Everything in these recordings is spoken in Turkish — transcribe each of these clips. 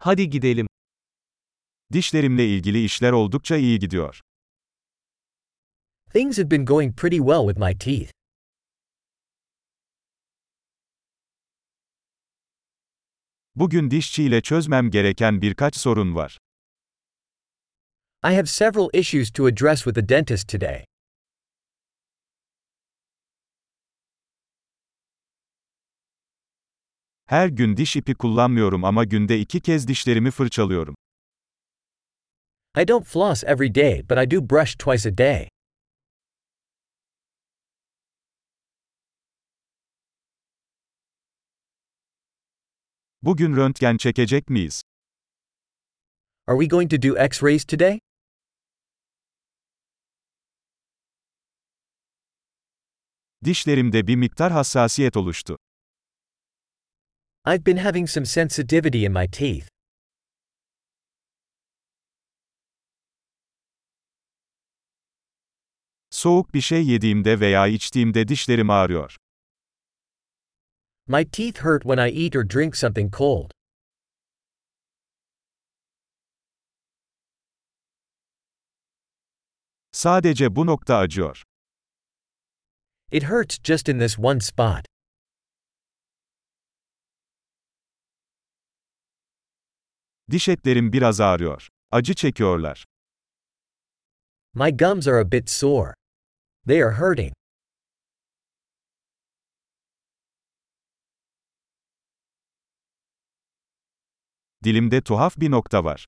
Hadi gidelim. Dişlerimle ilgili işler oldukça iyi gidiyor. Things have been going pretty well with my teeth. Bugün dişçiyle çözmem gereken birkaç sorun var. I have several issues to address with the dentist today. Her gün diş ipi kullanmıyorum ama günde iki kez dişlerimi fırçalıyorum. I don't floss every day, but I do brush twice a day. Bugün röntgen çekecek miyiz? Are we going to do x rays today? Dişlerimde bir miktar hassasiyet oluştu. I've been having some sensitivity in my teeth. Soğuk bir şey yediğimde veya içtiğimde dişlerim ağrıyor. My teeth hurt when I eat or drink something cold. Sadece bu nokta acıyor. It hurts just in this one spot. Diş etlerim biraz ağrıyor. Acı çekiyorlar. My gums are a bit sore. They are hurting. Dilimde tuhaf bir nokta var.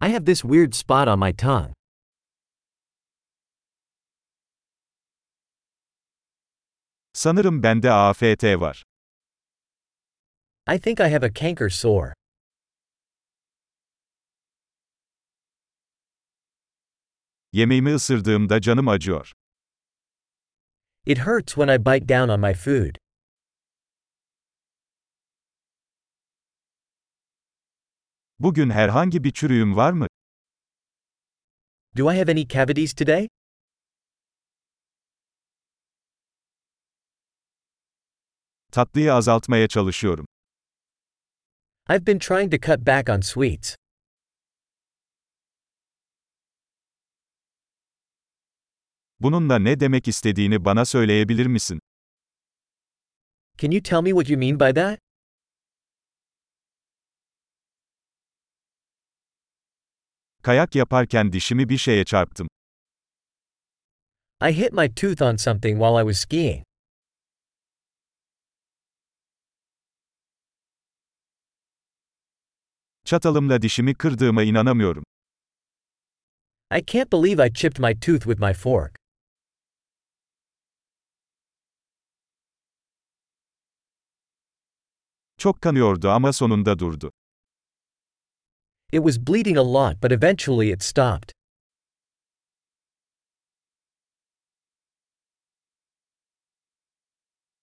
I have this weird spot on my tongue. Sanırım bende AFT var. I think I have a canker sore. Yemeğimi ısırdığımda canım acıyor. It hurts when I bite down on my food. Bugün herhangi bir çürüğüm var mı? Do I have any cavities today? Tatlıyı azaltmaya çalışıyorum. I've been trying to cut back on sweets. Bununla ne demek istediğini bana söyleyebilir misin? Can you tell me what you mean by that? Kayak yaparken dişimi bir şeye çarptım. I hit my tooth on something while I was skiing. Çatalımla dişimi kırdığıma inanamıyorum. I can't believe I chipped my tooth with my fork. Çok kanıyordu ama sonunda durdu. It was bleeding a lot, but eventually it stopped.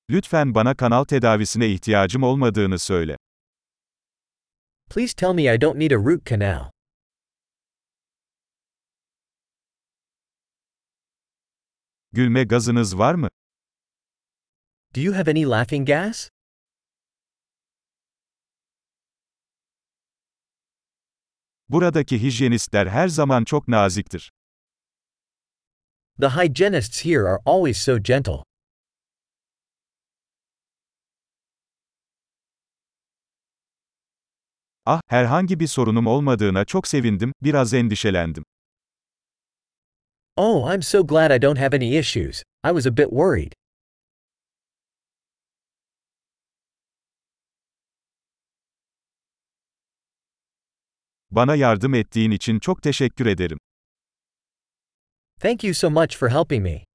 Lütfen bana kanal tedavisine ihtiyacım olmadığını söyle. Please tell me I don't need a root canal. Gülme gazınız var mı? Do you have any laughing gas? Buradaki hijyenistler her zaman çok naziktir. The hygienists here are always so gentle. Ah, herhangi bir sorunum olmadığına çok sevindim, biraz endişelendim. Oh, I'm so glad I don't have any issues. I was a bit worried. Bana yardım ettiğin için çok teşekkür ederim. Thank you so much for helping me.